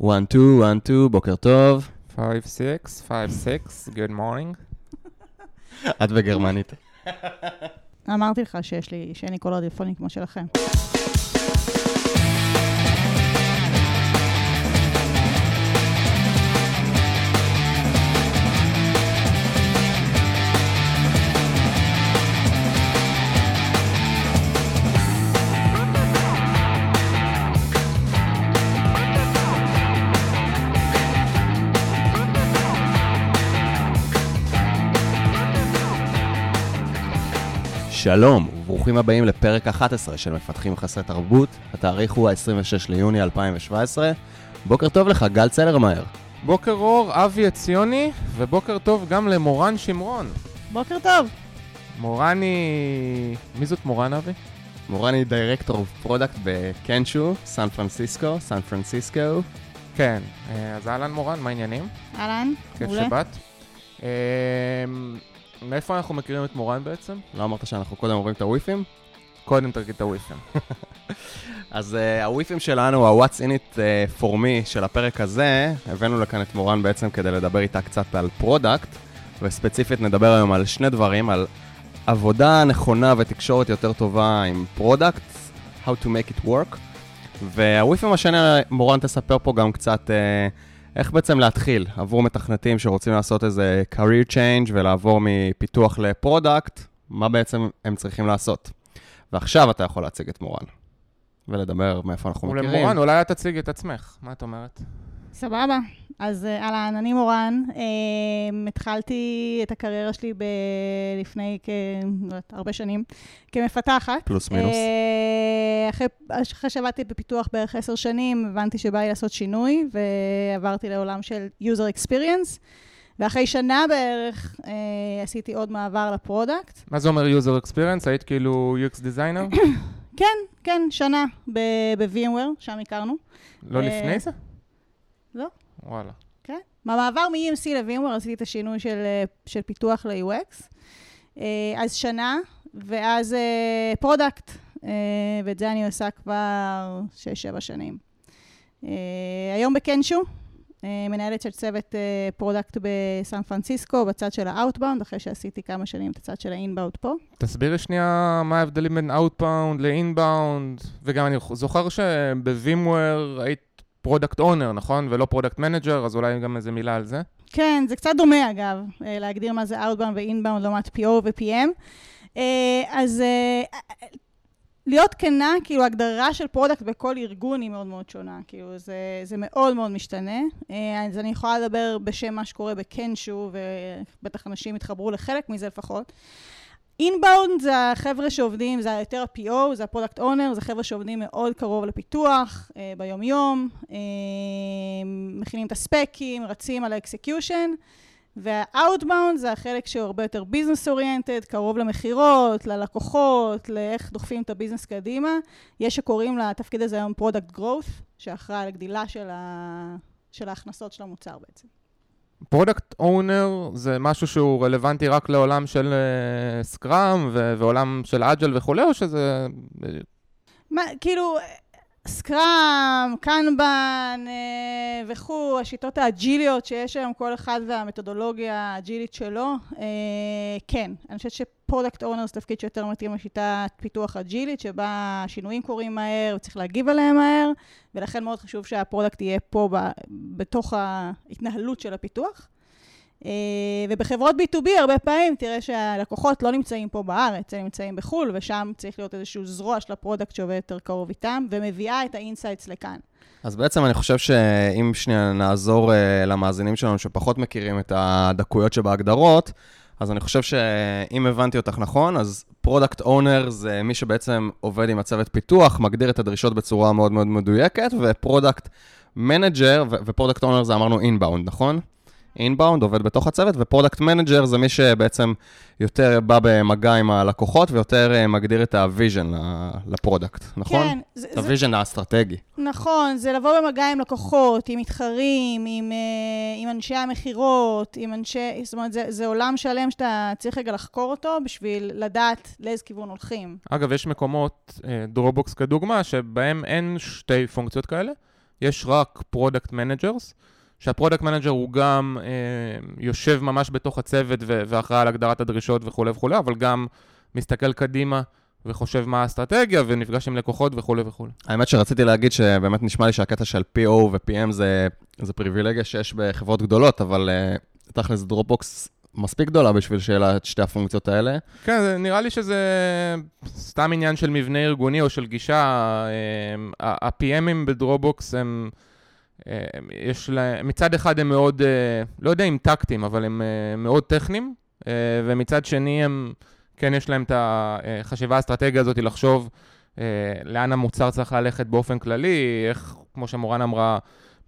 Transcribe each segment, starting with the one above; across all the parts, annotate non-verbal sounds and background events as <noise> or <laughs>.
one, two, one, two, בוקר טוב. 5-6, 5-6, good morning. <laughs> את בגרמנית. אמרתי לך שיש לי, שאין לי קול רדיופוני כמו שלכם. שלום, וברוכים הבאים לפרק 11 של מפתחים חסרי תרבות. התאריך הוא ה-26 ליוני 2017. בוקר טוב לך, גל צלרמייר. בוקר אור, אבי עציוני, ובוקר טוב גם למורן שמרון. בוקר טוב. מורן היא... מי זאת מורן, אבי? מורן היא director product בקנשו, סן פרנסיסקו, סן פרנסיסקו. כן, אה, אז אהלן מורן, מה העניינים? אהלן, כיף מעולה. שבאת. מאיפה אנחנו מכירים את מורן בעצם? לא אמרת שאנחנו קודם אומרים את הוויפים? קודם תגיד את ה WIIFM. <laughs> אז אה, ה WIIFM שלנו, ה-What's in it uh, for me של הפרק הזה, הבאנו לכאן את מורן בעצם כדי לדבר איתה קצת על product, וספציפית נדבר היום על שני דברים, על עבודה נכונה ותקשורת יותר טובה עם product, how to make it work, וה WIIFM השני, מורן תספר פה גם קצת uh, איך בעצם להתחיל עבור מתכנתים שרוצים לעשות איזה career change ולעבור מפיתוח ל product, מה בעצם הם צריכים לעשות. ועכשיו אתה יכול להציג את מורן. ולדבר מאיפה אנחנו מכירים. ולמורן, אולי את תציגי את עצמך, מה את אומרת? סבבה. אז אה, אהלן, אני מורן. אה, התחלתי את הקריירה שלי ב... לפני כ... לא הרבה שנים, כמפתחת. פלוס מינוס. אה, אחרי, אחרי שעבדתי בפיתוח בערך עשר שנים, הבנתי שבא לי לעשות שינוי, ועברתי לעולם של user experience. ואחרי שנה בערך אה, עשיתי עוד מעבר ל product. מה זה אומר user experience? היית כאילו UX designer? <coughs> כן, כן, שנה ב-VMware, שם הכרנו. לא לפני זה? לא. וואלה. כן. במעבר מ-EMC ל-VMware עשיתי את השינוי של, אה, של פיתוח ל-UX. אה, אז שנה, ואז product, אה, ואת זה אני עושה כבר 6-7 שנים. היום ב Kenshoo, מנהלת של צוות product בסן פרנסיסקו, בצד של ה-outbound, אחרי שעשיתי כמה שנים את הצד של ה-inbound פה. תסבירי שנייה מה ההבדלים בין Outbound ל-Inbound, וגם אני זוכר שב VMware היית product owner, נכון? ולא product manager, אז אולי גם איזה מילה על זה. כן, זה קצת דומה אגב, אה, להגדיר מה זה Outbound ו-Inbound לעומת PO ו-PM. אה, אז אה, להיות כנה, כאילו הגדרה של product בכל ארגון היא מאוד מאוד שונה, כאילו זה, זה מאוד מאוד משתנה. אז אני יכולה לדבר בשם מה שקורה ב Kenshoo, ובטח אנשים יתחברו לחלק מזה לפחות. Inbound זה החבר'ה שעובדים, זה יותר ה-PO, זה ה product owner, זה חבר'ה שעובדים מאוד קרוב לפיתוח, אה, ביומיום, אה, מכינים את הספקים, רצים על ה execution, וה-outbound זה החלק שהוא הרבה יותר business oriented, קרוב למכירות, ללקוחות, לאיך דוחפים את ה business קדימה. יש שקוראים לתפקיד הזה היום product growth, שאחראי על הגדילה של, ה... של ההכנסות של המוצר בעצם. product owner זה משהו שהוא רלוונטי רק לעולם של Scrum ועולם של Agile וכולי, או שזה... מה, כאילו, Scrum, Kanban אה, וכו', השיטות האג'יליות שיש היום, כל אחד והמתודולוגיה האג'ילית שלו, אה, כן. אני חושבת ש product owner זה תפקיד שיותר מתאים לשיטת פיתוח אג'ילית, שבה השינויים קורים מהר וצריך להגיב עליהם מהר, ולכן מאוד חשוב שה product יהיה פה ב, בתוך ההתנהלות של הפיתוח. Uh, ובחברות B2B הרבה פעמים תראה שהלקוחות לא נמצאים פה בארץ, הם נמצאים בחו"ל, ושם צריך להיות איזשהו זרוע של ה product שעובד יותר קרוב איתם, ומביאה את ה insights לכאן. אז בעצם אני חושב שאם שנייה נעזור uh, למאזינים שלנו שפחות מכירים את הדקויות שבהגדרות, אז אני חושב שאם הבנתי אותך נכון, אז product owner זה מי שבעצם עובד עם הצוות פיתוח, מגדיר את הדרישות בצורה מאוד מאוד מדויקת, ו product manager, ו product owner זה אמרנו inbound, נכון? inbound עובד בתוך הצוות, ו product manager זה מי שבעצם יותר בא במגע עם הלקוחות ויותר מגדיר את ה vision ל product, נכון? כן. את ה vision האסטרטגי. נכון, זה לבוא במגע עם לקוחות, עם מתחרים, עם, עם אנשי המכירות, עם אנשי... זאת אומרת, זה, זה עולם שלם שאתה צריך רגע לחקור אותו בשביל לדעת לאיזה כיוון הולכים. אגב, יש מקומות, Dropbox כדוגמה, שבהם אין שתי פונקציות כאלה. יש רק product managers, שה product manager הוא גם אה, יושב ממש בתוך הצוות ואחראי על הגדרת הדרישות וכולי וכולי, אבל גם מסתכל קדימה וחושב מה האסטרטגיה ונפגש עם לקוחות וכולי וכולי. האמת שרציתי להגיד שבאמת נשמע לי שהקטע של PO ו-PM זה, זה פריבילגיה שיש בחברות גדולות, אבל uh, תכלס Dropbox מספיק גדולה בשביל שיהיה לה את שתי הפונקציות האלה. כן, נראה לי שזה סתם עניין של מבנה ארגוני או של גישה. אה, ה-PMים ב Dropbox הם, אה, הם- יש להם, מצד אחד הם מאוד, אה, לא יודע אם טקטיים, אבל הם אה, מאוד טכניים, אה, ומצד שני הם, כן יש להם את החשיבה האסטרטגיה הזאת לחשוב אה, לאן המוצר צריך ללכת באופן כללי, איך, כמו שמורן אמרה,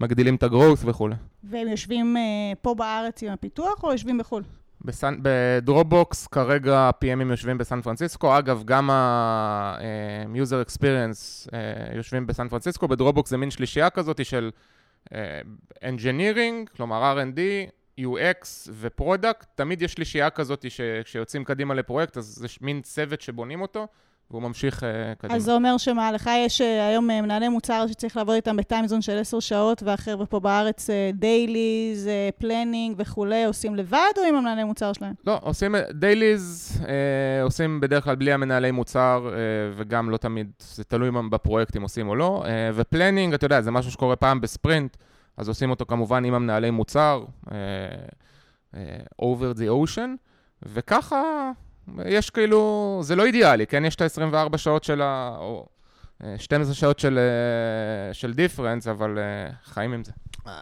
מגדילים את ה-growth וכולי. והם יושבים אה, פה בארץ עם הפיתוח או יושבים בחו"ל? בסן, ב Dropbox כרגע ה-PMים יושבים בסן פרנסיסקו, אגב, גם ה-user experience אה, יושבים בסן פרנסיסקו, ב Dropbox זה מין שלישייה כזאת של אה, engineering, כלומר R&D, UX ו product, תמיד יש שלישייה כזאת שכשיוצאים קדימה לפרויקט, אז זה מין צוות שבונים אותו, והוא ממשיך אה, קדימה. אז זה אומר שמה, לך יש אה, היום אה, מנהלי מוצר שצריך לעבוד איתם ב time zone של עשר שעות, והחבר'ה פה בארץ dailies, planning וכולי, עושים לבד או עם המנהלי מוצר שלהם? לא, עושים dailies, אה, עושים בדרך כלל בלי המנהלי מוצר, אה, וגם לא תמיד, זה תלוי בפרויקט אם עושים או לא. אה, ו planning, אתה יודע, זה משהו שקורה פעם בספרינט, אז עושים אותו כמובן עם המנהלי מוצר, אה, אה, over the ocean, וככה יש כאילו, זה לא אידיאלי, כן? יש את ה-24 שעות של ה... או אה, 12 שעות של, אה, של difference, אבל אה, חיים עם זה.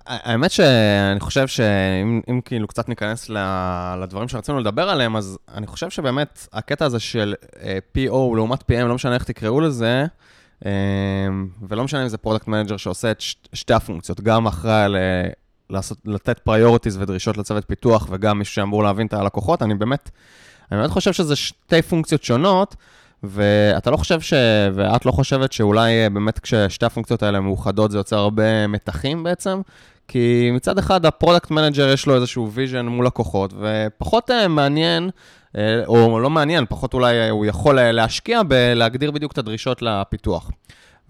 האמת שאני חושב שאם אם כאילו קצת ניכנס ל- לדברים שרצינו לדבר עליהם, אז אני חושב שבאמת הקטע הזה של אה, PO לעומת PM, לא משנה איך תקראו לזה, אה, ולא משנה אם זה product manager שעושה את שתי הפונקציות, גם אחראי אה, לעשות, לתת priorities ודרישות לצוות פיתוח, וגם מישהו שאמור להבין את הלקוחות, אני באמת, אני באמת חושב שזה שתי פונקציות שונות. ואתה לא חושב ש... ואת לא חושבת שאולי אה, באמת כששתי הפונקציות האלה מאוחדות זה יוצר הרבה מתחים בעצם? כי מצד אחד ה product manager יש לו איזשהו vision מול לקוחות, ופחות אה, מעניין, אה, או לא מעניין, פחות אולי הוא יכול להשקיע בלהגדיר בדיוק את הדרישות לפיתוח.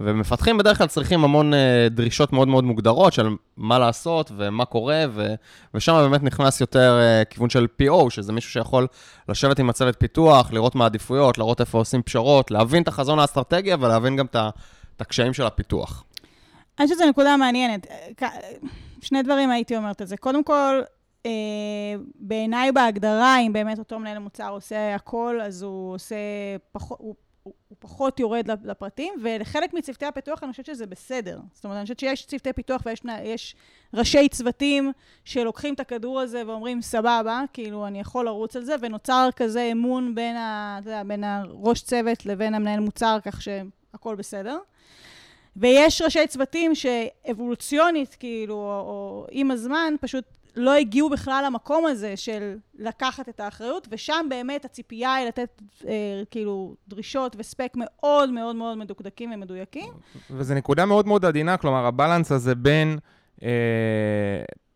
ומפתחים בדרך כלל צריכים המון אה, דרישות מאוד מאוד מוגדרות של מה לעשות ומה קורה, ו... ושם באמת נכנס יותר אה, כיוון של PO, שזה מישהו שיכול לשבת עם הצוות פיתוח, לראות מה העדיפויות, לראות איפה עושים פשרות, להבין את החזון האסטרטגיה ולהבין גם את הקשיים של הפיתוח. אני חושבת שזו נקודה מעניינת. אה, שני דברים הייתי אומרת את זה. קודם כל, בעיניי בהגדרה, אם באמת אותו מנהל מוצר עושה הכל, אז הוא עושה פחות... הוא, הוא פחות יורד לפרטים, ולחלק מצוותי הפיתוח אני חושבת שזה בסדר. זאת אומרת, אני חושבת שיש צוותי פיתוח ויש יש ראשי צוותים שלוקחים את הכדור הזה ואומרים, סבבה, כאילו, אני יכול לרוץ על זה, ונוצר כזה אמון בין, ה, יודע, בין הראש צוות לבין המנהל מוצר, כך שהכל בסדר. ויש ראשי צוותים שאבולוציונית, כאילו, או, או עם הזמן, פשוט לא הגיעו בכלל למקום הזה של לקחת את האחריות, ושם באמת הציפייה היא לתת אה, כאילו דרישות וספק מאוד מאוד מאוד מדוקדקים ומדויקים. וזו נקודה מאוד מאוד עדינה, כלומר, ה balance הזה בין, אה,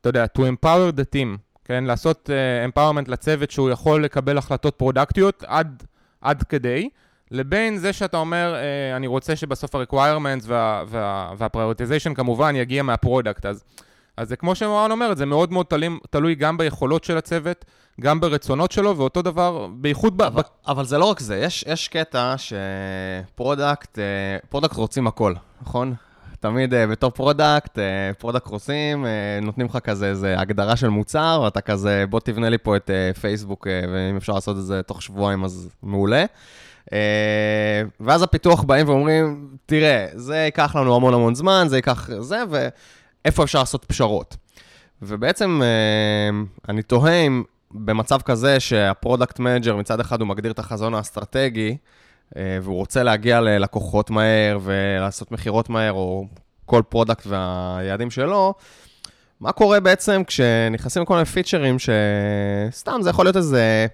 אתה יודע, to empower the team, כן? לעשות אה, empowerment לצוות שהוא יכול לקבל החלטות פרודקטיות עד, עד כדי, לבין זה שאתה אומר, אה, אני רוצה שבסוף ה-requirements וה, וה, וה-prioritization כמובן יגיע מה product, אז... אז זה כמו שמורן אומרת, זה מאוד מאוד תלוי, תלוי גם ביכולות של הצוות, גם ברצונות שלו, ואותו דבר, בייחוד ב... אבל, אבל זה לא רק זה, יש, יש קטע ש product, אה, product רוצים הכל, נכון? תמיד אה, בתור product, אה, product רוצים, נותנים לך כזה איזה הגדרה של מוצר, ואתה כזה, בוא תבנה לי פה את פייסבוק, ואם אפשר לעשות את זה תוך שבועיים אז מעולה. אה, ואז הפיתוח באים ואומרים, תראה, זה ייקח לנו המון המון זמן, זה ייקח זה, ואיפה אפשר לעשות פשרות. ובעצם אה, אני תוהה אם במצב כזה שה product manager מצד אחד הוא מגדיר את החזון האסטרטגי, אה, והוא רוצה להגיע ללקוחות מהר ולעשות מכירות מהר, או כל product והיעדים שלו, מה קורה בעצם כשנכנסים לכל מיני פיצ'רים שסתם זה יכול להיות איזה...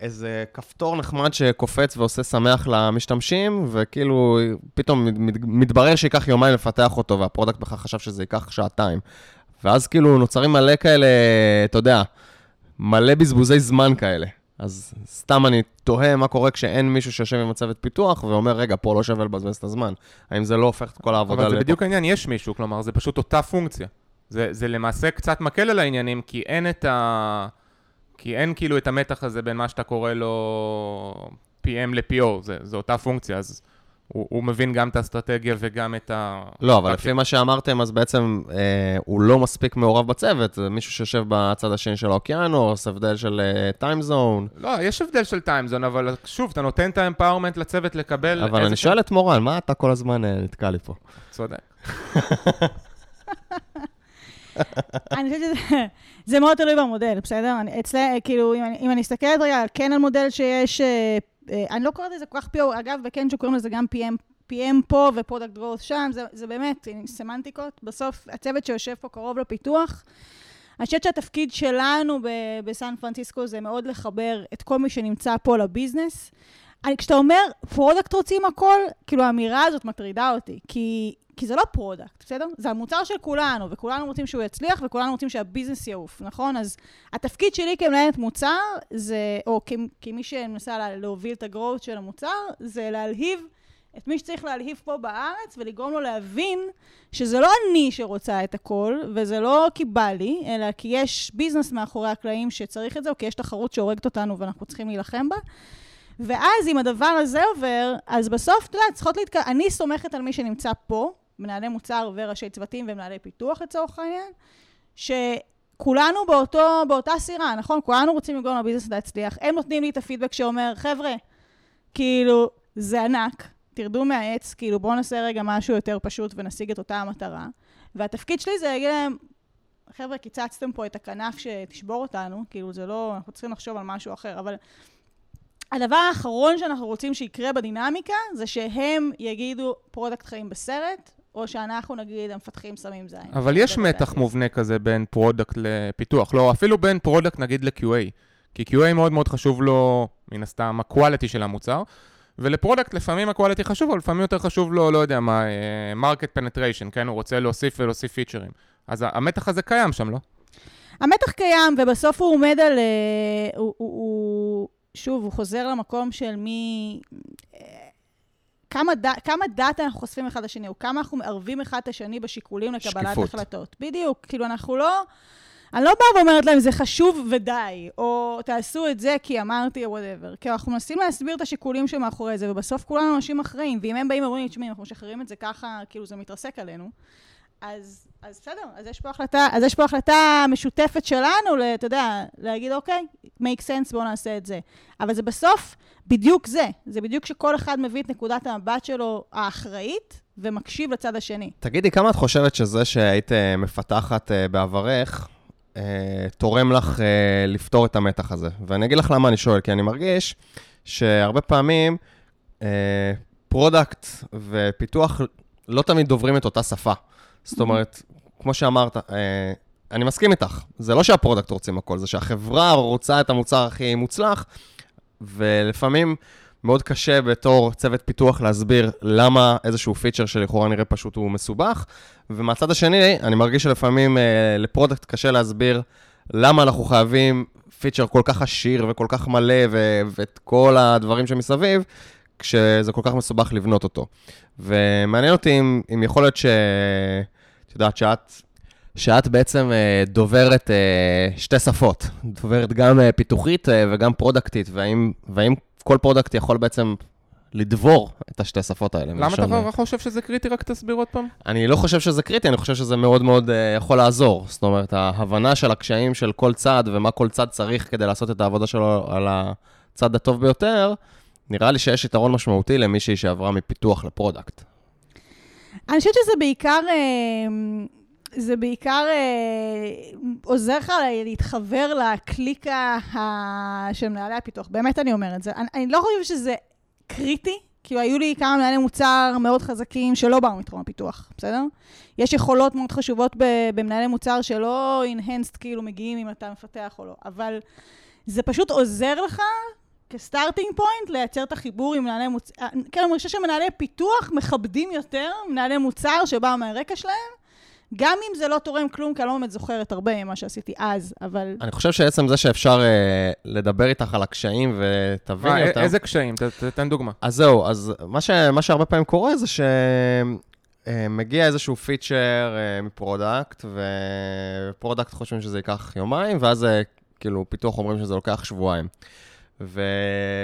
איזה כפתור נחמד שקופץ ועושה שמח למשתמשים, וכאילו פתאום מתברר שייקח יומיים לפתח אותו, וה product בכלל חשב שזה ייקח שעתיים. ואז כאילו נוצרים מלא כאלה, אתה יודע, מלא בזבוזי זמן כאלה. אז סתם אני תוהה מה קורה כשאין מישהו שיושב עם הצוות פיתוח ואומר, רגע, פה לא שווה לבזבז את הזמן. האם זה לא הופך את כל העבודה אבל זה בדיוק העניין, יש מישהו, כלומר, זה פשוט אותה פונקציה. זה, זה למעשה קצת מקל על העניינים, כי אין את ה... כי אין כאילו את המתח הזה בין מה שאתה קורא לו PM ל-PO, זה אותה פונקציה, אז הוא, הוא מבין גם את האסטרטגיה וגם את ה... לא, אבל. לפי מה שאמרתם, אז בעצם אה, הוא לא מספיק מעורב בצוות, זה מישהו שיושב בצד השני של האוקיינוס, הבדל של טיימזון. לא, יש הבדל של טיימזון, אבל שוב, אתה נותן את האמפאורמנט לצוות לקבל... אבל אני שואל את מורן, מה אתה כל הזמן אה, נתקע לי פה? צודק. <laughs> אני חושבת שזה זה מאוד תלוי במודל, בסדר? אני, אצלה, כאילו, אם אני, אם אני מסתכלת רגע כן על מודל שיש, אה, אה, אני לא קוראת לזה כל כך PO, אגב, בקנג'ו קוראים לזה גם PM, PM פה ו product growth שם, זה, זה באמת סמנטיקות. בסוף, הצוות שיושב פה קרוב לפיתוח, אני חושבת שהתפקיד שלנו ב- בסן פרנסיסקו זה מאוד לחבר את כל מי שנמצא פה לביזנס. אני, כשאתה אומר, product רוצים הכל, כאילו האמירה הזאת מטרידה אותי, כי, כי זה לא product, בסדר? זה המוצר של כולנו, וכולנו רוצים שהוא יצליח, וכולנו רוצים שהביזנס יעוף, נכון? אז התפקיד שלי כמנהלת מוצר, זה, או כמי שמנסה לה, להוביל את הגרואות של המוצר, זה להלהיב את מי שצריך להלהיב פה בארץ, ולגרום לו להבין שזה לא אני שרוצה את הכל, וזה לא כי בא לי, אלא כי יש ביזנס מאחורי הקלעים שצריך את זה, או כי יש תחרות שהורגת אותנו ואנחנו צריכים להילחם בה. ואז אם הדבר הזה עובר, אז בסוף, אתה יודע, צריכות להתק... אני סומכת על מי שנמצא פה, מנהלי מוצר וראשי צוותים ומנהלי פיתוח לצורך העניין, שכולנו באותו, באותה סירה, נכון? כולנו רוצים לגרום לביזנס להצליח. הם נותנים לי את הפידבק שאומר, חבר'ה, כאילו, זה ענק, תרדו מהעץ, כאילו, בואו נעשה רגע משהו יותר פשוט ונשיג את אותה המטרה. והתפקיד שלי זה להגיד להם, חבר'ה, קיצצתם פה את הכנף שתשבור אותנו, כאילו, זה לא, אנחנו צריכים לחשוב על משהו אחר, אבל... הדבר האחרון שאנחנו רוצים שיקרה בדינמיקה, זה שהם יגידו product חיים בסרט, או שאנחנו נגיד המפתחים שמים זין. אבל יש מתח. מובנה כזה בין product לפיתוח, לא, אפילו בין product נגיד ל-QA. כי QA מאוד מאוד חשוב לו, מן הסתם, ה-quality של המוצר, ול product לפעמים ה-quality חשוב, אבל לפעמים יותר חשוב לו, לא יודע מה, אה, market penetration, כן? הוא רוצה להוסיף ולהוסיף פיצ'רים. אז המתח הזה קיים שם, לא? המתח קיים, ובסוף הוא עומד על... אה, הוא, הוא, הוא, שוב, הוא חוזר למקום של מי... כמה, ד, כמה דאטה אנחנו חושפים אחד לשני, או כמה אנחנו מערבים אחד את השני בשיקולים לקבלת שקיפות. החלטות. בדיוק, כאילו אנחנו לא... אני לא באה ואומרת להם, זה חשוב ודי, או תעשו את זה כי אמרתי, או וואטאבר. כי אנחנו מנסים להסביר את השיקולים שמאחורי זה, ובסוף כולנו אנשים אחראים, ואם הם באים ואומרים לי, תשמעי, אנחנו משחררים את זה ככה, כאילו זה מתרסק עלינו. אז, אז בסדר, אז יש פה החלטה, אז יש פה החלטה משותפת שלנו, אתה יודע, להגיד, אוקיי, make sense, בואו נעשה את זה. אבל זה בסוף בדיוק זה. זה בדיוק שכל אחד מביא את נקודת המבט שלו האחראית, ומקשיב לצד השני. תגידי, כמה את חושבת שזה שהיית אה, מפתחת אה, בעברך, אה, תורם לך לפתור את המתח הזה? ואני אגיד לך למה אני שואל, כי אני מרגיש שהרבה פעמים פרודקט ופיתוח לא תמיד דוברים את אותה שפה. זאת אומרת, כמו שאמרת, אה, אני מסכים איתך, זה לא שה product רוצים הכל, זה שהחברה רוצה את המוצר הכי מוצלח, ולפעמים מאוד קשה בתור צוות פיתוח להסביר למה איזשהו פיצ'ר שלכאורה נראה פשוט הוא מסובך, ומהצד השני, אני מרגיש שלפעמים אה, ל product קשה להסביר למה אנחנו חייבים פיצ'ר כל כך עשיר וכל כך מלא ו- ואת כל הדברים שמסביב, כשזה כל כך מסובך לבנות אותו. ומעניין אותי אם, אם יכול להיות ש... יודעת, שאת, שאת בעצם אה, דוברת אה, שתי שפות, דוברת גם אה, פיתוחית וגם פרודקטית, והאם, והאם כל product יכול בעצם לדבור את השתי שפות האלה. למה אתה אה, חושב שזה קריטי? רק תסביר עוד פעם. אני לא חושב שזה קריטי, אני חושב שזה מאוד מאוד אה, יכול לעזור. זאת אומרת, ההבנה של הקשיים של כל צד ומה כל צד צריך כדי לעשות את העבודה שלו על הצד הטוב ביותר, נראה לי שיש יתרון משמעותי למישהי שעברה מפיתוח ל product. אני חושבת שזה בעיקר, אה, זה בעיקר אה, עוזר לך להתחבר לקליקה ה- של מנהלי הפיתוח. באמת אני אומרת זה. אני, אני לא חושבת שזה קריטי, כאילו היו לי כמה מנהלי מוצר מאוד חזקים שלא באו מתחום הפיתוח, בסדר? יש יכולות מאוד חשובות במנהלי מוצר שלא enhanced כאילו מגיעים אם אתה מפתח או לא, אבל זה פשוט עוזר לך כ starting point, לייצר את החיבור עם מנהלי מוצר. כן, אני חושבת שמנהלי פיתוח מכבדים יותר מנהלי מוצר שבאו מהרקע שלהם, גם אם זה לא תורם כלום, כי אני לא באמת זוכרת הרבה ממה שעשיתי אז, אבל... אני חושב שעצם זה שאפשר אה, לדבר איתך על הקשיים ותביני אותם... איזה קשיים? ת- ת- תן דוגמה. אז זהו, אז מה, ש, מה שהרבה פעמים קורה זה שמגיע איזשהו פיצ'ר אה, מ product, ו product חושבים שזה ייקח יומיים, ואז אה, כאילו פיתוח אומרים שזה לוקח שבועיים. ו...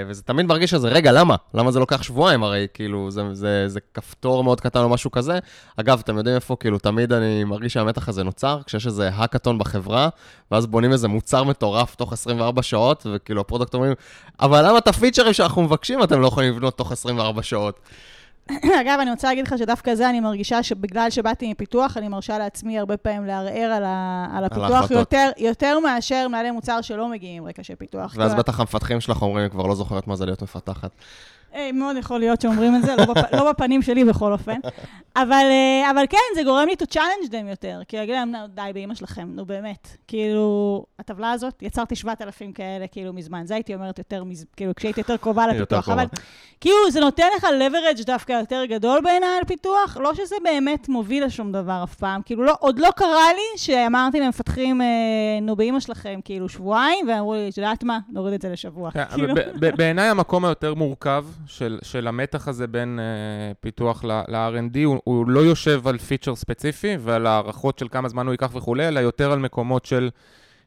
וזה תמיד מרגיש שזה, רגע, למה? למה זה לוקח שבועיים? הרי כאילו, זה, זה, זה כפתור מאוד קטן או משהו כזה. אגב, אתם יודעים איפה, כאילו, תמיד אני מרגיש שהמתח הזה נוצר, כשיש איזה האקתון בחברה, ואז בונים איזה מוצר מטורף תוך 24 שעות, וכאילו, ה product אומרים, אבל למה את הפיצ'רים שאנחנו מבקשים אתם לא יכולים לבנות תוך 24 שעות? אגב, אני רוצה להגיד לך שדווקא זה אני מרגישה שבגלל שבאתי מפיתוח, אני מרשה לעצמי הרבה פעמים לערער על, ה, על הפיתוח ההחלטות. יותר, יותר מאשר מנהלי מוצר שלא מגיעים עם רקע של פיתוח. ואז בטח המפתחים שלך אומרים, כבר לא זוכרת מה זה להיות מפתחת. אה, מאוד יכול להיות שאומרים את זה, לא, בפ... לא בפנים שלי בכל אופן. אבל, אה, אבל כן, זה גורם לי to challenge them יותר. כי להגיד להם, "נו, די, באמא שלכם, נו באמת. כאילו, הטבלה הזאת, יצרתי 7,000 כאלה, כאילו, מזמן. זה הייתי אומרת יותר, מז... כאילו, כשהייתי יותר קרובה לפיתוח. אבל כאילו, זה נותן לך leverage דווקא יותר גדול בעיניי על פיתוח, לא שזה באמת מוביל לשום דבר אף פעם. כאילו, לא, עוד לא קרה לי שאמרתי למפתחים, אה, נו, באמא שלכם, כאילו, שבועיים, ואמרו לי, את יודעת מה, נוריד את זה לשבוע. כן, כאילו, בעיניי המקום היותר מורכב של, של המתח הזה בין uh, פיתוח ל-R&D, הוא, הוא לא יושב על feature ספציפי ועל הערכות של כמה זמן הוא ייקח וכולי, אלא יותר על מקומות של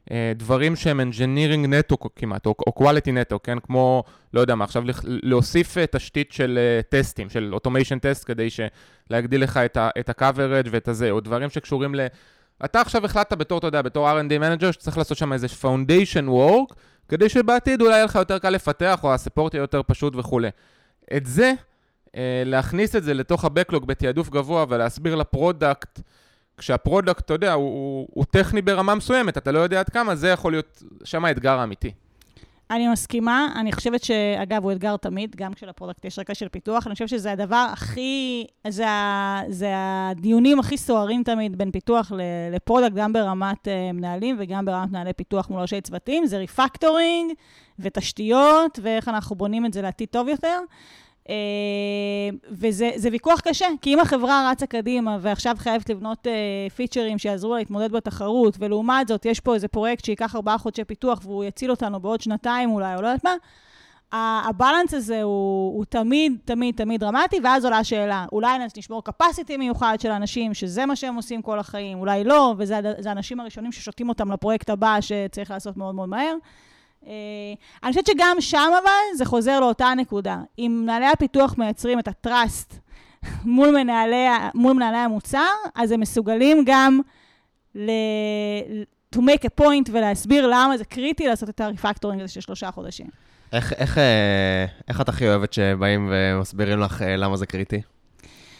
uh, דברים שהם engineering נטו כמעט, או, או quality נטו, כן? כמו, לא יודע מה, עכשיו להוסיף uh, תשתית של uh, tests, של automation test, כדי להגדיל לך את, ה- את ה-coverage ואת הזה, או דברים שקשורים ל... אתה עכשיו החלטת בתור, אתה יודע, בתור R&D manager, שצריך לעשות שם איזה foundation work, כדי שבעתיד אולי יהיה לך יותר קל לפתח, או ה support יהיה יותר פשוט וכולי. את זה, אה, להכניס את זה לתוך ה-Backlog בתעדוף גבוה ולהסביר ל product, כשה product, אתה יודע, הוא, הוא, הוא טכני ברמה מסוימת, אתה לא יודע עד כמה, זה יכול להיות שם האתגר האמיתי. אני מסכימה, אני חושבת שאגב, הוא אתגר תמיד, גם כשל product יש רקע של פיתוח, אני חושבת שזה הדבר הכי, זה, זה הדיונים הכי סוערים תמיד בין פיתוח ל product, גם ברמת uh, מנהלים וגם ברמת מנהלי פיתוח מול ראשי צוותים, זה refactoring ותשתיות, ואיך אנחנו בונים את זה לעתיד טוב יותר. Uh, וזה זה ויכוח קשה, כי אם החברה רצה קדימה ועכשיו חייבת לבנות פיצ'רים שיעזרו לה להתמודד בתחרות, ולעומת זאת יש פה איזה פרויקט שייקח ארבעה חודשי פיתוח והוא יציל אותנו בעוד שנתיים אולי, או לא יודעת מה, ה balance הזה הוא, הוא תמיד, תמיד, תמיד דרמטי, ואז עולה השאלה, אולי נשמור capacity מיוחד של אנשים, שזה מה שהם עושים כל החיים, אולי לא, וזה האנשים הראשונים ששותים אותם לפרויקט הבא שצריך לעשות מאוד מאוד מהר. אה, אני חושבת שגם שם אבל זה חוזר לאותה נקודה. אם מנהלי הפיתוח מייצרים את ה-trust <laughs> מול מול מנהלי המוצר, אז הם מסוגלים גם ל... to make a point ולהסביר למה זה קריטי לעשות את ה-refactoring הזה של שלושה חודשים. איך, איך, אה, איך את הכי אוהבת שבאים ומסבירים לך אה, למה זה קריטי?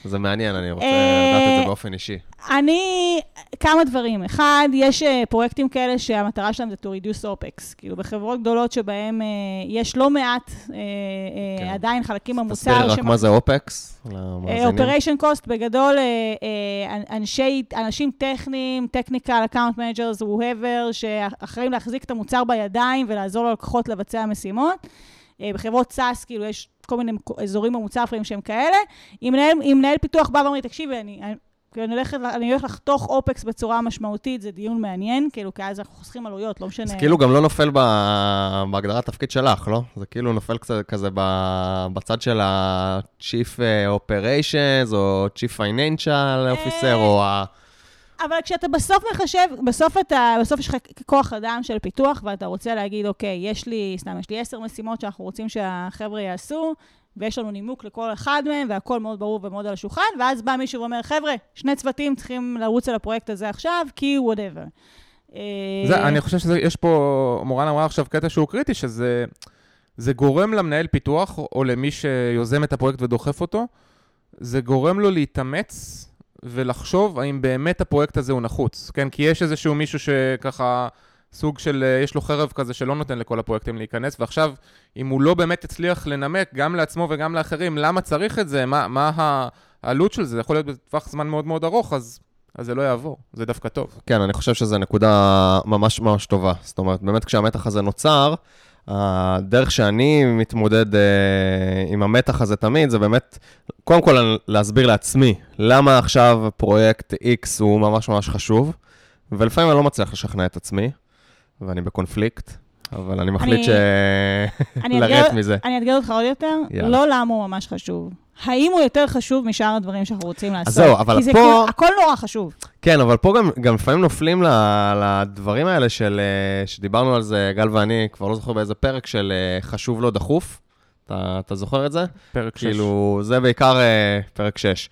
זה מעניין, אני רוצה אה, לדעת את זה באופן אישי. אני, כמה דברים. אחד, יש אה, פרויקטים כאלה שהמטרה שלהם זה to reduce OPEX. כאילו, בחברות גדולות שבהן אה, יש לא מעט כן. עדיין חלקים במוצר. תסביר רק מה זה למאזינים. אופריישן קוסט, בגדול, אנשי, אנשים טכניים, technical account managers, whoever, שאחראים להחזיק את המוצר בידיים ולעזור ללקוחות לבצע משימות. אה, בחברות SaaS, כאילו, יש כל מיני אזורים לפעמים שהם כאלה. אם מנהל, אם מנהל פיתוח בא ואומר לי, תקשיבי, אני, אני, כאילו, אני, הולכת, אני הולך לחתוך אופקס בצורה משמעותית, זה דיון מעניין, כאילו, כי אז אנחנו חוסכים עלויות, לא משנה. זה כאילו גם לא נופל ב- בהגדרת תפקיד שלך, לא? זה כאילו נופל קצת כזה ב- בצד של ה-Chief אה, Operations, או Chief Financial Officer, או ה... אבל כשאתה בסוף מחשב, בסוף אתה, בסוף יש לך כוח אדם של פיתוח, ואתה רוצה להגיד, אוקיי, יש לי, סתם, יש לי עשר משימות שאנחנו רוצים שהחבר'ה יעשו, ויש לנו נימוק לכל אחד מהם, והכל מאוד ברור ומאוד על השולחן, ואז בא מישהו ואומר, חבר'ה, שני צוותים צריכים לרוץ על הפרויקט הזה עכשיו, כי whatever. זה, אני חושב שיש פה, מורן אמרה עכשיו קטע שהוא קריטי, שזה זה גורם למנהל פיתוח, או למי שיוזם את הפרויקט ודוחף אותו, זה גורם לו להתאמץ ולחשוב האם באמת הפרויקט הזה הוא נחוץ. כן, כי יש איזשהו מישהו שככה, סוג של, אה, יש לו חרב כזה שלא נותן לכל הפרויקטים להיכנס, ועכשיו, אם הוא לא באמת הצליח לנמק גם לעצמו וגם לאחרים, למה צריך את זה, מה, מה העלות של זה, זה יכול להיות בטווח זמן מאוד מאוד ארוך, אז, אז זה לא יעבור, זה דווקא טוב. כן, אני חושב שזו נקודה ממש ממש טובה. זאת אומרת, באמת כשהמתח הזה נוצר, הדרך שאני מתמודד uh, עם המתח הזה תמיד, זה באמת, קודם כל להסביר לעצמי למה עכשיו פרויקט X הוא ממש ממש חשוב, ולפעמים אני לא מצליח לשכנע את עצמי, ואני בקונפליקט, אבל אני מחליט ש... <laughs> לרדת מזה. אני אתגר אותך עוד יותר, יאללה. לא למה הוא ממש חשוב. האם הוא יותר חשוב משאר הדברים שאנחנו רוצים לעשות? אז זהו, אבל פה... כי זה כאילו, הכל נורא חשוב. כן, אבל פה גם, גם לפעמים נופלים לדברים האלה של, אה, שדיברנו על זה, גל ואני, כבר לא זוכר באיזה פרק, של אה, חשוב לא דחוף. אתה, אתה זוכר את זה? פרק 6. כאילו, זה בעיקר אה, פרק 6.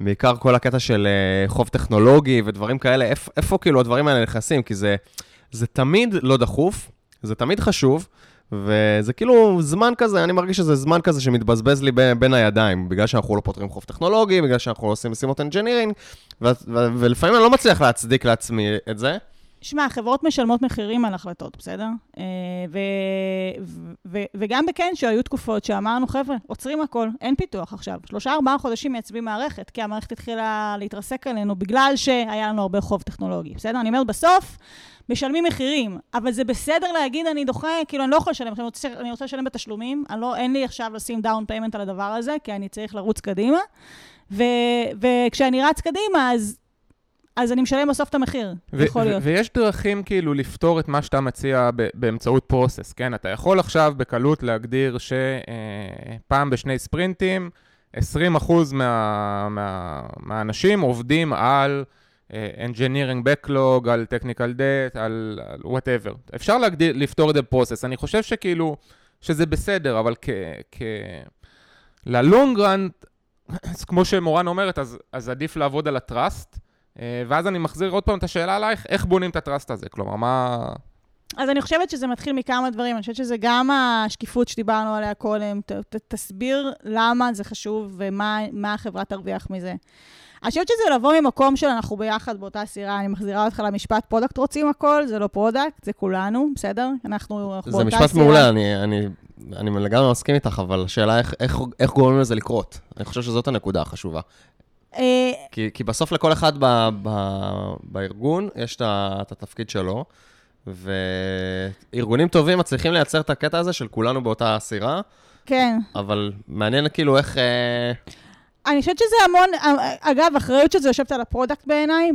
בעיקר כל הקטע של חוב טכנולוגי ודברים כאלה, איפה, איפה כאילו הדברים האלה נכנסים? כי זה, זה תמיד לא דחוף, זה תמיד חשוב, וזה כאילו זמן כזה, אני מרגיש שזה זמן כזה שמתבזבז לי בין, בין הידיים, בגלל שאנחנו לא פותרים חוב טכנולוגי, בגלל שאנחנו לא עושים משימות engineering, ולפעמים אני לא מצליח להצדיק לעצמי את זה. שמע, חברות משלמות מחירים על החלטות, בסדר? אה, וגם בקנצ'ו היו תקופות שאמרנו, חבר'ה, עוצרים הכל, אין פיתוח עכשיו. שלושה, ארבעה חודשים מייצבים מערכת, כי המערכת התחילה להתרסק עלינו בגלל שהיה לנו הרבה חוב טכנולוגי, בסדר? אני אומרת, בסוף... משלמים מחירים, אבל זה בסדר להגיד, אני דוחה, כאילו, אני לא יכול לשלם, אני רוצה, אני רוצה לשלם בתשלומים, לא, אין לי עכשיו לשים down payment על הדבר הזה, כי אני צריך לרוץ קדימה, ו, וכשאני רץ קדימה, אז... אז אני משלם בסוף את המחיר, ו- יכול להיות. ויש דרכים כאילו לפתור את מה שאתה מציע באמצעות פרוסס, כן? אתה יכול עכשיו בקלות להגדיר שפעם אה, בשני ספרינטים, 20% מה, מה, מהאנשים עובדים על... engineering backlog, על technical debt, על, על whatever. אפשר להגדיר, לפתור את זה בפרוסס. אני חושב שכאילו, שזה בסדר, אבל כ... כ... ללונג רן, <clears throat> כמו שמורן אומרת, אז, אז עדיף לעבוד על ה trust, אה, ואז אני מחזיר עוד פעם את השאלה עלייך, איך בונים את ה trust הזה? כלומר, מה... אז אני חושבת שזה מתחיל מכמה דברים. אני חושבת שזה גם השקיפות שדיברנו עליה קודם. ת, ת, תסביר למה זה חשוב ומה החברה תרוויח מזה. אני חושבת שזה לבוא ממקום של אנחנו ביחד באותה סירה, אני מחזירה אותך למשפט, product רוצים הכל, זה לא product, זה כולנו, בסדר? אנחנו, אנחנו באותה סירה. זה משפט מעולה, אני, אני, אני לגמרי מסכים איתך, אבל השאלה איך, איך, איך גורמים לזה לקרות. אני חושב שזאת הנקודה החשובה. אה, כי, כי בסוף לכל אחד ב, ב, בארגון יש את התפקיד שלו, וארגונים טובים מצליחים לייצר את הקטע הזה של כולנו באותה סירה. כן. אבל מעניין כאילו איך... אה, אני חושבת שזה המון, אגב, אחריות של זה יושבת על ה product בעיניי,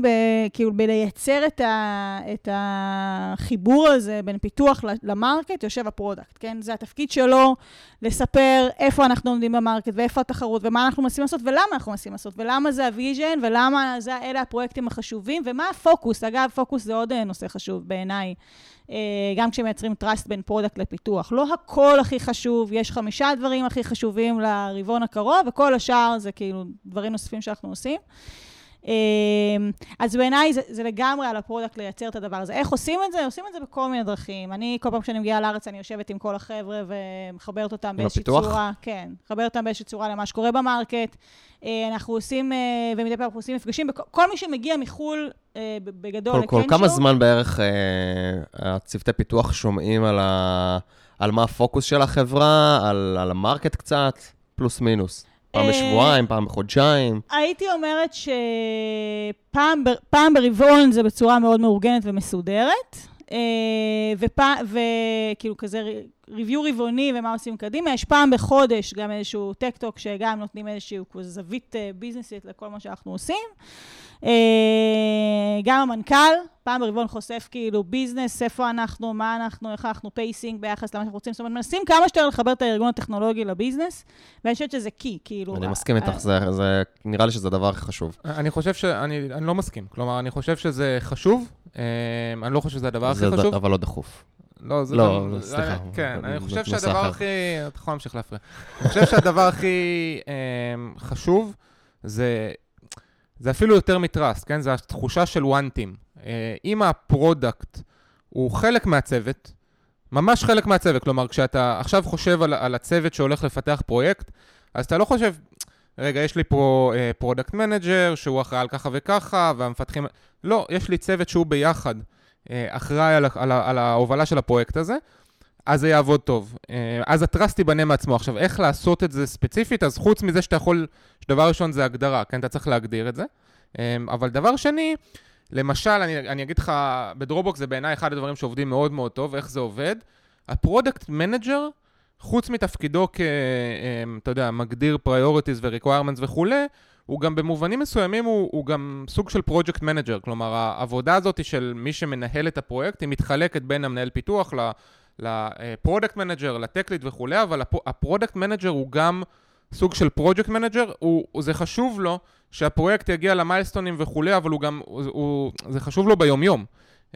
כאילו בלייצר את, ה, את החיבור הזה בין פיתוח ל market, יושב ה product, כן? זה התפקיד שלו לספר איפה אנחנו עומדים ב market, ואיפה התחרות, ומה אנחנו מנסים לעשות, ולמה אנחנו מנסים לעשות, ולמה זה ה vision, ולמה זה, אלה הפרויקטים החשובים, ומה הפוקוס. אגב, פוקוס זה עוד אה, נושא חשוב בעיניי. אה, גם כשמייצרים trust בין product לפיתוח. לא הכל הכי חשוב, יש חמישה דברים הכי חשובים לרבעון הקרוב, וכל השאר זה כאילו דברים נוספים שאנחנו עושים. אה, אז בעיניי זה, זה לגמרי על ה product לייצר את הדבר הזה. איך עושים את זה? עושים את זה בכל מיני דרכים. אני, כל פעם כשאני מגיעה לארץ, אני יושבת עם כל החבר'ה ומחברת אותם באיזושהי צורה. כן, מחברת אותם באיזושהי צורה למה שקורה ב market. אה, אנחנו עושים, אה, ומדי פעם אנחנו עושים מפגשים, כל מי שמגיע מחו"ל, אה, בגדול, לקנצ'ו. כל כמה זמן בערך הצוותי פיתוח שומעים על, ה, על מה הפוקוס של החברה, על, על ה market קצת, פלוס מינוס? פעם בשבועיים, פעם בחודשיים? הייתי אומרת שפעם ברבעון זה בצורה מאוד מאורגנת ומסודרת. וכאילו כזה review רבעוני ומה עושים קדימה. יש פעם בחודש גם איזשהו tech talk שגם נותנים איזשהו זווית אה, ביזנסית לכל מה שאנחנו עושים. אה, גם המנכ"ל, פעם ברבעון חושף כאילו business, איפה אנחנו, מה אנחנו, איך אנחנו pacing ביחס למה שאנחנו רוצים. זאת אומרת, מנסים כמה שיותר לחבר את הארגון הטכנולוגי ל business, ואני חושבת שזה key, כאילו... אני מסכים איתך, זה, זה, נראה לי שזה הדבר הכי חשוב. אני חושב שאני אני לא מסכים. כלומר, אני חושב שזה חשוב, אה, אני לא חושב שזה הדבר הכי חשוב. אבל לא דחוף. לא, זה לא, גם... סליחה. כן, אני חושב שהדבר הכי... אתה יכול להמשיך להפריע. אני חושב שהדבר הכי חשוב זה... זה אפילו יותר מ trust, כן? זה התחושה של team. אה, אם ה product הוא חלק מהצוות, ממש חלק מהצוות, כלומר, כשאתה עכשיו חושב על, על הצוות שהולך לפתח פרויקט, אז אתה לא חושב, רגע, יש לי פה product אה, manager שהוא אחראי על ככה וככה, והמפתחים... לא, יש לי צוות שהוא ביחד. אה, אחראי על, על, על ההובלה של הפרויקט הזה, אז זה יעבוד טוב. אה, אז ה trust ייבנה מעצמו. עכשיו, איך לעשות את זה ספציפית? אז חוץ מזה שאתה יכול, שדבר ראשון זה הגדרה, כן? אתה צריך להגדיר את זה. אה, אבל דבר שני, למשל, אני, אני אגיד לך, ב Dropbox זה בעיניי אחד הדברים שעובדים מאוד מאוד טוב, איך זה עובד. ה product manager, חוץ מתפקידו כ... אמ, אתה יודע, מגדיר priorities ו-requirements וכולי, הוא גם במובנים מסוימים הוא, הוא גם סוג של project manager, כלומר העבודה הזאת של מי שמנהל את הפרויקט היא מתחלקת בין המנהל פיתוח ל product manager, ל tech lead וכולי, אבל ה product manager הוא גם סוג של project manager, זה חשוב לו שהפרויקט יגיע למיילסטונים וכולי, אבל הוא גם, הוא, הוא, זה חשוב לו ביומיום.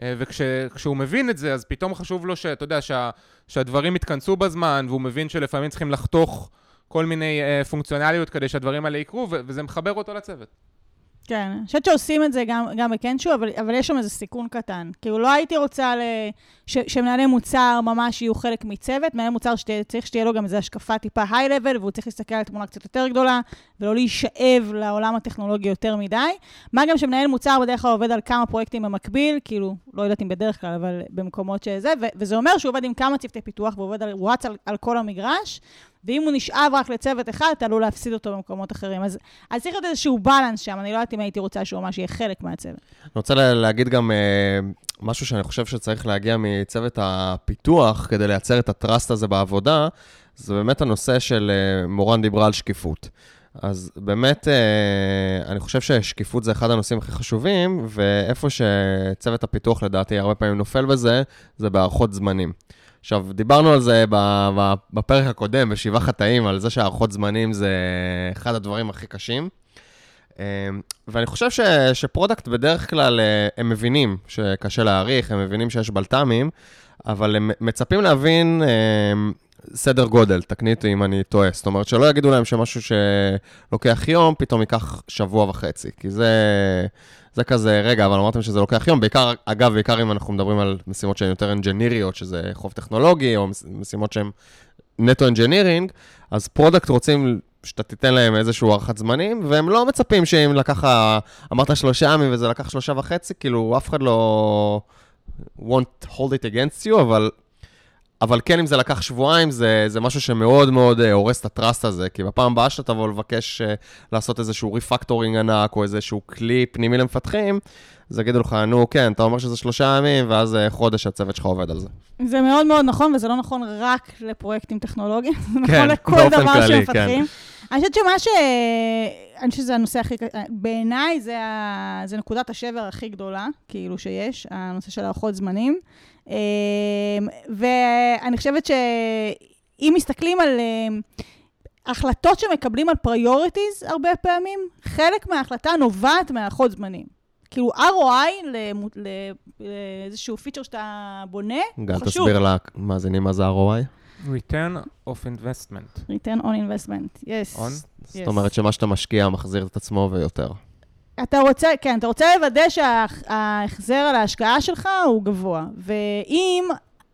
אה, וכשהוא מבין את זה, אז פתאום חשוב לו שאתה יודע, שה, שהדברים יתכנסו בזמן, והוא מבין שלפעמים צריכים לחתוך כל מיני אה, פונקציונליות כדי שהדברים האלה יקרו, וזה מחבר אותו לצוות. כן, אני חושבת שעושים את זה גם, גם בקנצ'ו, אבל, אבל יש שם איזה סיכון קטן. כאילו, לא הייתי רוצה ל... ש, שמנהלי מוצר ממש יהיו חלק מצוות. מנהל מוצר שתה, צריך שתהיה לו גם איזו השקפה טיפה high-level, והוא צריך להסתכל על תמונה קצת יותר גדולה, ולא להישאב לעולם הטכנולוגי יותר מדי. מה גם שמנהל מוצר בדרך כלל עובד על כמה פרויקטים במקביל, כאילו, לא יודעת אם בדרך כלל, אבל במקומות שזה, ו- וזה אומר שהוא עובד עם כמה צוותי פיתוח, והוא עובד על, על, על כל המגרש, ואם הוא נשאב רק לצוות אחד, אתה עלול להפסיד אותו במקומות אחרים. אז, אז צריך להיות איזשהו בלנס שם, אני לא יודעת אם הייתי רוצה שהוא ממש יהיה חלק מהצוות. אני רוצה להגיד גם uh, משהו שאני חושב שצריך להגיע מצוות הפיתוח כדי לייצר את הטראסט הזה בעבודה, זה באמת הנושא של אה, מורן דיברה על שקיפות. אז באמת, אה, אני חושב ששקיפות זה אחד הנושאים הכי חשובים, ואיפה שצוות הפיתוח לדעתי הרבה פעמים נופל בזה, זה בהערכות זמנים. עכשיו, דיברנו על זה בפרק הקודם, בשבעה חטאים, על זה שהערכות זמנים זה אחד הדברים הכי קשים. אמ, ואני חושב ש, ש product בדרך כלל, אה, הם מבינים שקשה להעריך, הם מבינים שיש בלת"מים, אבל הם מצפים להבין אמ, סדר גודל, תקני אותי אם אני טועה. זאת אומרת, שלא יגידו להם שמשהו שלוקח יום, פתאום ייקח שבוע וחצי, כי זה... זה כזה, רגע, אבל אמרתם שזה לוקח יום, בעיקר, אגב, בעיקר אם אנחנו מדברים על משימות שהן יותר אנג'יניריות, שזה חוב טכנולוגי, או משימות שהן נטו engineering, אז product רוצים שאתה תיתן להם איזשהו הערכת זמנים, והם לא מצפים שאם לקח, אמרת שלושה ימים וזה לקח שלושה וחצי, כאילו, אף אחד לא won't hold it against you, אבל אבל כן, אם זה לקח שבועיים, זה, זה משהו שמאוד מאוד אה, הורס את ה trust הזה, כי בפעם הבאה שאתה תבוא לבקש אה, לעשות איזשהו refactoring ענק, או איזשהו כלי פנימי למפתחים, אז יגידו לך, נו, כן, אתה אומר שזה שלושה ימים, ואז אה, חודש הצוות שלך עובד על זה. זה מאוד מאוד נכון, וזה לא נכון רק לפרויקטים טכנולוגיים, זה נכון כן, לכל דבר כללי, שמפתחים. כן. אני חושבת שמה ש... אני חושבת שזה הנושא הכי... בעיניי זה, ה... זה נקודת השבר הכי גדולה, כאילו שיש, הנושא של הערכות זמנים. אמ, ואני חושבת שאם מסתכלים על אמ, החלטות שמקבלים על priorities הרבה פעמים, חלק מההחלטה נובעת מהערכות זמנים. כאילו ROI לאיזשהו פיצ'ר שאתה בונה, חשוב. גל, תסביר למאזינים מה זה ROI. Return of Investment. Return on Investment, yes. On? Yes. זאת אומרת שמה שאתה משקיע מחזיר את עצמו ויותר. אתה רוצה, כן, אתה רוצה לוודא שההחזר על ההשקעה שלך הוא גבוה. ואם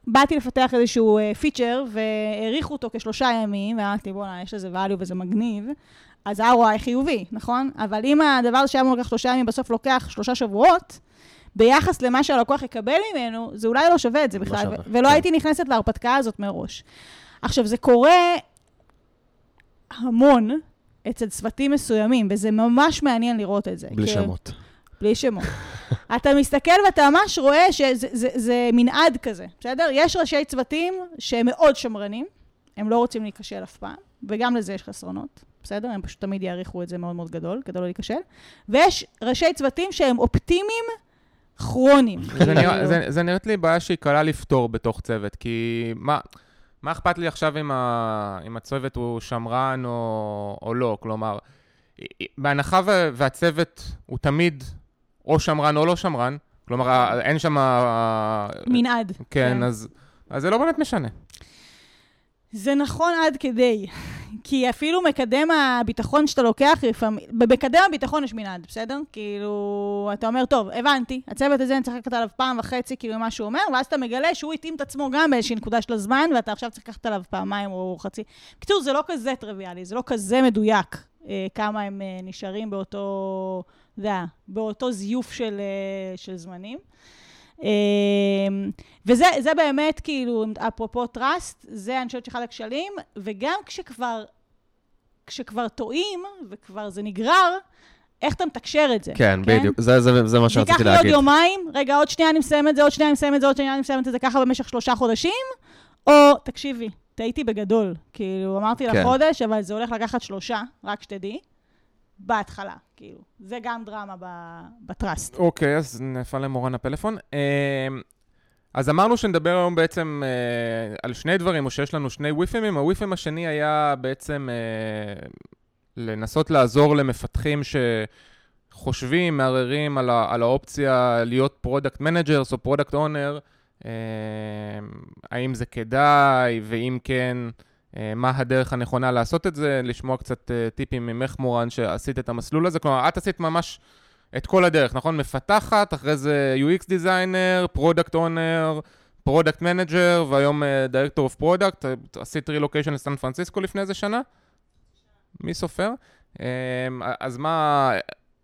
באתי לפתח איזשהו פיצ'ר והעריכו אותו כשלושה ימים, ואמרתי, בוא'נה, יש לזה value וזה מגניב, אז ה-ROI חיובי, נכון? אבל אם הדבר שהיה לוקח שלושה ימים בסוף לוקח שלושה שבועות, ביחס למה שהלקוח יקבל ממנו, זה אולי לא שווה את זה בכלל, לא שווה, ולא כן. הייתי נכנסת להרפתקה הזאת מראש. עכשיו, זה קורה המון, אצל צוותים מסוימים, וזה ממש מעניין לראות את זה. בלי כי... שמות. בלי שמות. <laughs> אתה מסתכל ואתה ממש רואה שזה זה, זה מנעד כזה, בסדר? יש ראשי צוותים שהם מאוד שמרנים, הם לא רוצים להיכשל אף פעם, וגם לזה יש חסרונות, בסדר? הם פשוט תמיד יעריכו את זה מאוד מאוד גדול, כדי לא להיכשל. ויש ראשי צוותים שהם אופטימיים כרוניים. זה <laughs> נראית לי בעיה שהיא קלה לפתור בתוך צוות, כי מה... מה אכפת לי עכשיו אם, ה... אם הצוות הוא שמרן או, או לא? כלומר, בהנחה ו... והצוות הוא תמיד או שמרן או לא שמרן, כלומר, אין שם... מנעד. כן, כן. אז, אז זה לא באמת משנה. זה נכון עד כדי. כי אפילו מקדם הביטחון שאתה לוקח, לפעמים, במקדם הביטחון יש מנעד, בסדר? כאילו, אתה אומר, טוב, הבנתי, הצוות הזה אני צריך לקחת עליו פעם וחצי, כאילו, מה שהוא אומר, ואז אתה מגלה שהוא התאים את עצמו גם באיזושהי נקודה של הזמן, ואתה עכשיו צריך לקחת עליו פעמיים או חצי. בקיצור, זה לא כזה טריוויאלי, זה לא כזה מדויק אה, כמה הם אה, נשארים באותו, אתה יודע, באותו זיוף של, אה, של זמנים. אה, וזה באמת, כאילו, אפרופו טראסט, זה אני חושבת שאחד הכשלים, וגם כשכבר, כשכבר טועים, וכבר זה נגרר, איך אתה מתקשר את זה? כן, כן? בדיוק, זה, זה, זה מה שרציתי להגיד. ייקח לי עוד יומיים, רגע, עוד שנייה אני מסיים את זה, עוד שנייה אני מסיים את זה, עוד שנייה אני מסיים את זה, ככה במשך שלושה חודשים, או, תקשיבי, טעיתי בגדול. כאילו, אמרתי כן. חודש, אבל זה הולך לקחת שלושה, רק שתדעי, בהתחלה, כאילו. זה גם דרמה ב trust. אוקיי, אז נפל למורן הפלאפון. אה, אז אמרנו שנדבר היום בעצם אה, על שני דברים, או שיש לנו שני וויפים. הוויפים השני היה בעצם אה, לנסות לעזור למפתחים שחושבים, מהרהרים על, ה- על האופציה להיות product managers או product owner, האם זה כדאי, ואם כן, אה, מה הדרך הנכונה לעשות את זה, לשמוע קצת אה, טיפים ממך, מורן, שעשית את המסלול הזה. כלומר, את עשית ממש את כל הדרך, נכון? מפתחת, אחרי זה UX designer, product owner, product manager, והיום director of product. עשית רילוקיישן לסן פרנסיסקו לפני איזה שנה? מי סופר? אה, אז מה,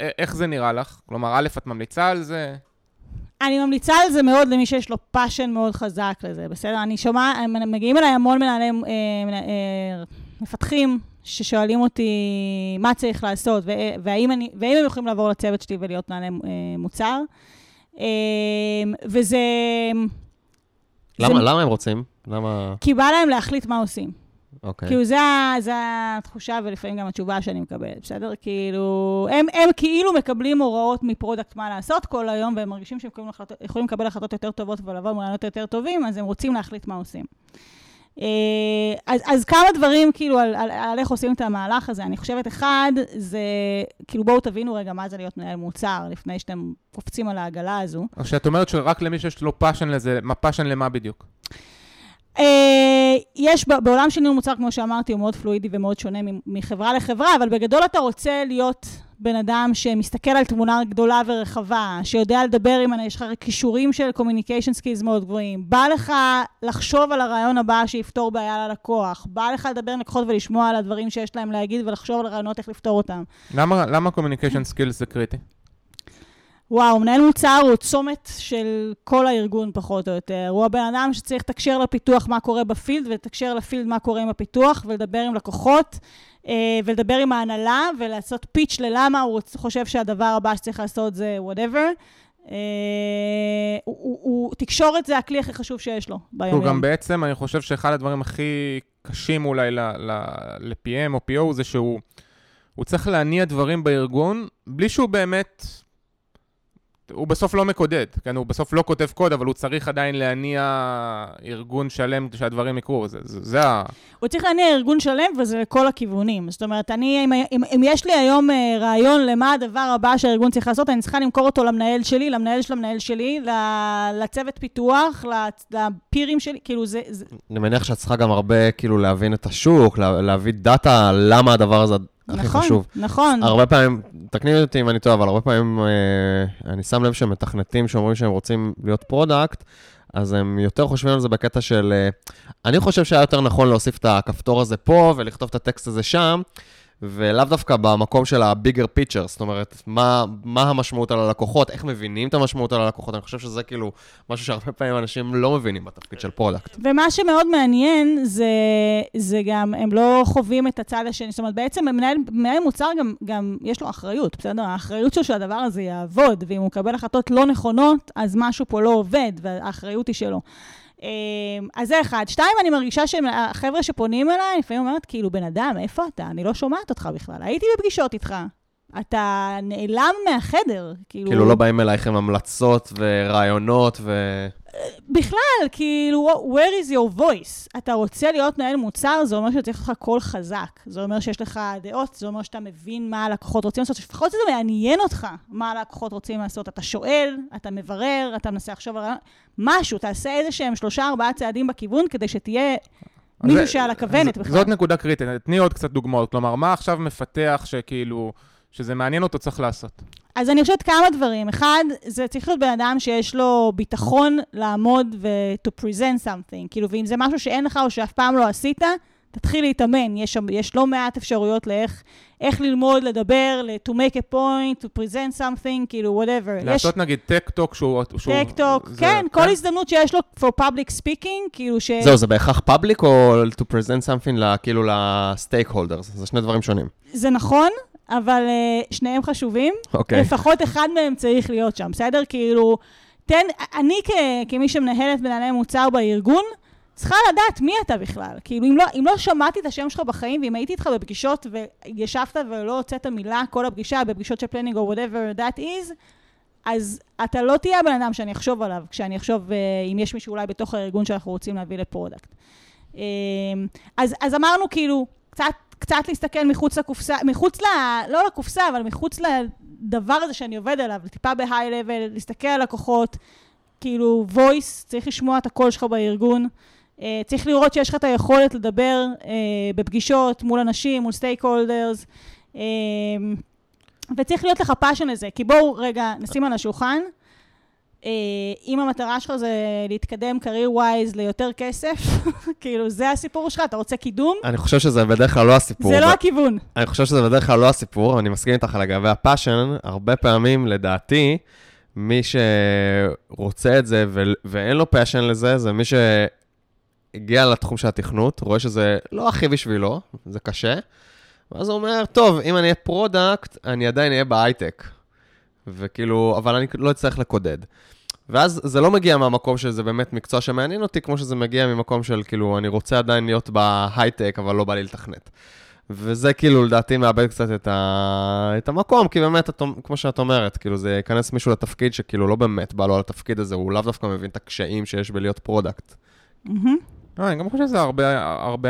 אה, איך זה נראה לך? כלומר, א', את ממליצה על זה? אני ממליצה על זה מאוד למי שיש לו passion מאוד חזק לזה, בסדר? אני שומעת, מגיעים אליי המון מנהלי, אה, מנה- אה, מפתחים ששואלים אותי מה צריך לעשות, והאם, אני, והאם הם יכולים לעבור לצוות שלי ולהיות מנהלי אה, מוצר. אה, וזה... למה, זה- למה הם רוצים? למה... כי בא להם להחליט מה עושים. אוקיי. כאילו, זה התחושה ולפעמים גם התשובה שאני מקבלת, בסדר? כאילו, הם, הם כאילו מקבלים הוראות מ product מה לעשות כל היום, והם מרגישים שהם יכולים, החלטות, יכולים לקבל החלטות יותר טובות ולבוא עם רעיונות יותר טובים, אז הם רוצים להחליט מה עושים. אה, אז, אז כמה דברים, כאילו, על, על, על איך עושים את המהלך הזה. אני חושבת, אחד, זה, כאילו, בואו תבינו רגע מה זה להיות מנהל מוצר, לפני שאתם קופצים על העגלה הזו. או שאת אומרת שרק למי שיש לו passion לזה, מה passion למה בדיוק? אה, יש, בעולם של ניהול מוצר, כמו שאמרתי, הוא מאוד פלואידי ומאוד שונה מחברה לחברה, אבל בגדול אתה רוצה להיות בן אדם שמסתכל על תמונה גדולה ורחבה, שיודע לדבר עם, יש לך כישורים של communication skills מאוד גבוהים, בא לך לחשוב על הרעיון הבא שיפתור בעיה ללקוח, בא לך לדבר עם לקוחות ולשמוע על הדברים שיש להם להגיד ולחשוב על רעיונות איך לפתור אותם. למה, למה communication skills זה קריטי? וואו, מנהל מוצר הוא צומת של כל הארגון פחות או יותר. הוא הבן אדם שצריך לתקשר לפיתוח מה קורה בפילד, ולתקשר לפילד מה קורה עם הפיתוח, ולדבר עם לקוחות, אה, ולדבר עם ההנהלה, ולעשות פיץ' ללמה הוא חושב שהדבר הבא שצריך לעשות זה whatever. אה, תקשורת זה הכלי הכי חשוב שיש לו ביום הוא גם בעצם, אני חושב שאחד הדברים הכי קשים אולי ל-PM או PO זה שהוא הוא צריך להניע דברים בארגון בלי שהוא באמת... הוא בסוף לא מקודד, כן? הוא בסוף לא כותב קוד, אבל הוא צריך עדיין להניע ארגון שלם שהדברים יקרו. זה, זה, זה ה... הוא צריך להניע ארגון שלם, וזה לכל הכיוונים. זאת אומרת, אני, אם, אם, אם יש לי היום אה, רעיון למה הדבר הבא שהארגון צריך לעשות, אני צריכה למכור אותו למנהל שלי, למנהל של המנהל שלי, ל- לצוות פיתוח, לפירים שלי, כאילו זה... זה אני מניח שאת צריכה גם הרבה, כאילו, להבין את השוק, לה- להביא דאטה, למה הדבר הזה הכי נכון, חשוב. נכון. הרבה פעמים, תקני אותי אם אני טועה, אבל הרבה פעמים אה, אני שם לב שמתכנתים שאומרים שהם רוצים להיות פרודקט, אז הם יותר חושבים על זה בקטע של, אה, אני חושב שהיה יותר נכון להוסיף את הכפתור הזה פה ולכתוב את הטקסט הזה שם, ולאו דווקא במקום של ה-bigger picture, זאת אומרת, מה, מה המשמעות על הלקוחות, איך מבינים את המשמעות על הלקוחות, אני חושב שזה כאילו משהו שהרבה פעמים אנשים לא מבינים בתפקיד של פרודקט. ומה שמאוד מעניין זה, זה גם, הם לא חווים את הצד השני. זאת אומרת, בעצם מנהל, מנהל מוצר גם, גם יש לו אחריות, בסדר? האחריות שלו שהדבר הזה יעבוד, ואם הוא מקבל החלטות לא נכונות, אז משהו פה לא עובד, והאחריות היא שלו. אמ, אז זה אחד. שתיים, אני מרגישה שהחבר'ה שפונים אליי, לפעמים אומרת, כאילו, בן אדם, איפה אתה? אני לא שומעת אותך בכלל. הייתי בפגישות איתך. אתה נעלם מהחדר. כאילו, כאילו לא באים אלייך עם המלצות ורעיונות ו... בכלל, כאילו, where is your voice? אתה רוצה להיות מנהל מוצר, זה אומר שצריך לך קול חזק. זה אומר שיש לך דעות, זה אומר שאתה מבין מה הלקוחות רוצים לעשות, שלפחות זה מעניין אותך מה הלקוחות רוצים לעשות. אתה שואל, אתה מברר, אתה מנסה לחשוב על משהו, תעשה איזה שהם שלושה, ארבעה צעדים בכיוון, כדי שתהיה מישהו שעל הכוונת בכלל. זאת נקודה קריטית, תני עוד קצת דוגמאות. כלומר, מה עכשיו מפתח שכאילו, שזה מעניין אותו צריך לעשות? אז אני חושבת כמה דברים. אחד, זה צריך להיות בן אדם שיש לו ביטחון לעמוד ו- to present something. כאילו, ואם זה משהו שאין לך או שאף פעם לא עשית, תתחיל להתאמן. יש, שם- יש לא מעט אפשרויות לאיך איך ללמוד, לדבר, ל- to make a point, to present something, כאילו, whatever. לעשות נגיד Tech Talk שהוא... Tech Talk, זה- כן, כל הזדמנות שיש לו for public speaking, כאילו ש... זהו, זה בהכרח public או to present something ל- כאילו ל stakeholders? זה שני דברים שונים. זה נכון, אבל uh, שניהם חשובים. אוקיי. לפחות אחד מהם צריך להיות שם, בסדר? כאילו, תן, אני כ, כמי שמנהלת מנהלי מוצר בארגון, צריכה לדעת מי אתה בכלל. כאילו, אם לא, אם לא שמעתי את השם שלך בחיים, ואם הייתי איתך בפגישות וישבת ולא הוצאת מילה כל הפגישה, בפגישות של planning או whatever that is, אז אתה לא תהיה הבן אדם שאני אחשוב עליו, כשאני אחשוב uh, אם יש מישהו אולי בתוך הארגון שאנחנו רוצים להביא לפרודקט. Um, אז, אז אמרנו כאילו, קצת, קצת להסתכל מחוץ לקופסה, מחוץ ל... לא לקופסה, אבל מחוץ לדבר הזה שאני עובד עליו, טיפה level, להסתכל על לקוחות, כאילו voice, צריך לשמוע את הקול שלך בארגון. Uh, צריך לראות שיש לך את היכולת לדבר uh, בפגישות מול אנשים, מול stakeholders. Uh, וצריך להיות לך passion לזה, כי בואו רגע נשים על השולחן. אה, אם המטרה שלך זה להתקדם career wise ליותר כסף, <laughs> כאילו זה הסיפור שלך, אתה רוצה קידום? אני חושב שזה בדרך כלל לא הסיפור. זה לא הכיוון. אני חושב שזה בדרך כלל לא הסיפור, אני מסכים איתך לגבי ה passion, הרבה פעמים לדעתי, מי שרוצה את זה ואין לו passion לזה, זה מי שהגיע לתחום של התכנות, רואה שזה לא הכי בשבילו, זה קשה. ואז הוא אומר, טוב, אם אני אהיה פרודקט, אני עדיין אהיה בהייטק. וכאילו, אבל אני לא אצטרך לקודד. ואז זה לא מגיע מהמקום שזה באמת מקצוע שמעניין אותי, כמו שזה מגיע ממקום של כאילו, אני רוצה עדיין להיות בהייטק, אבל לא בא לי לתכנת. וזה כאילו, לדעתי, מאבד קצת את, ה... את המקום, כי באמת, את... כמו שאת אומרת, כאילו, זה ייכנס מישהו לתפקיד שכאילו לא באמת בא לו על התפקיד הזה, הוא לאו דווקא מבין את הקשיים שיש בלהיות פרודקט. Mm-hmm. לא, אני גם חושב שזה הרבה, הרבה,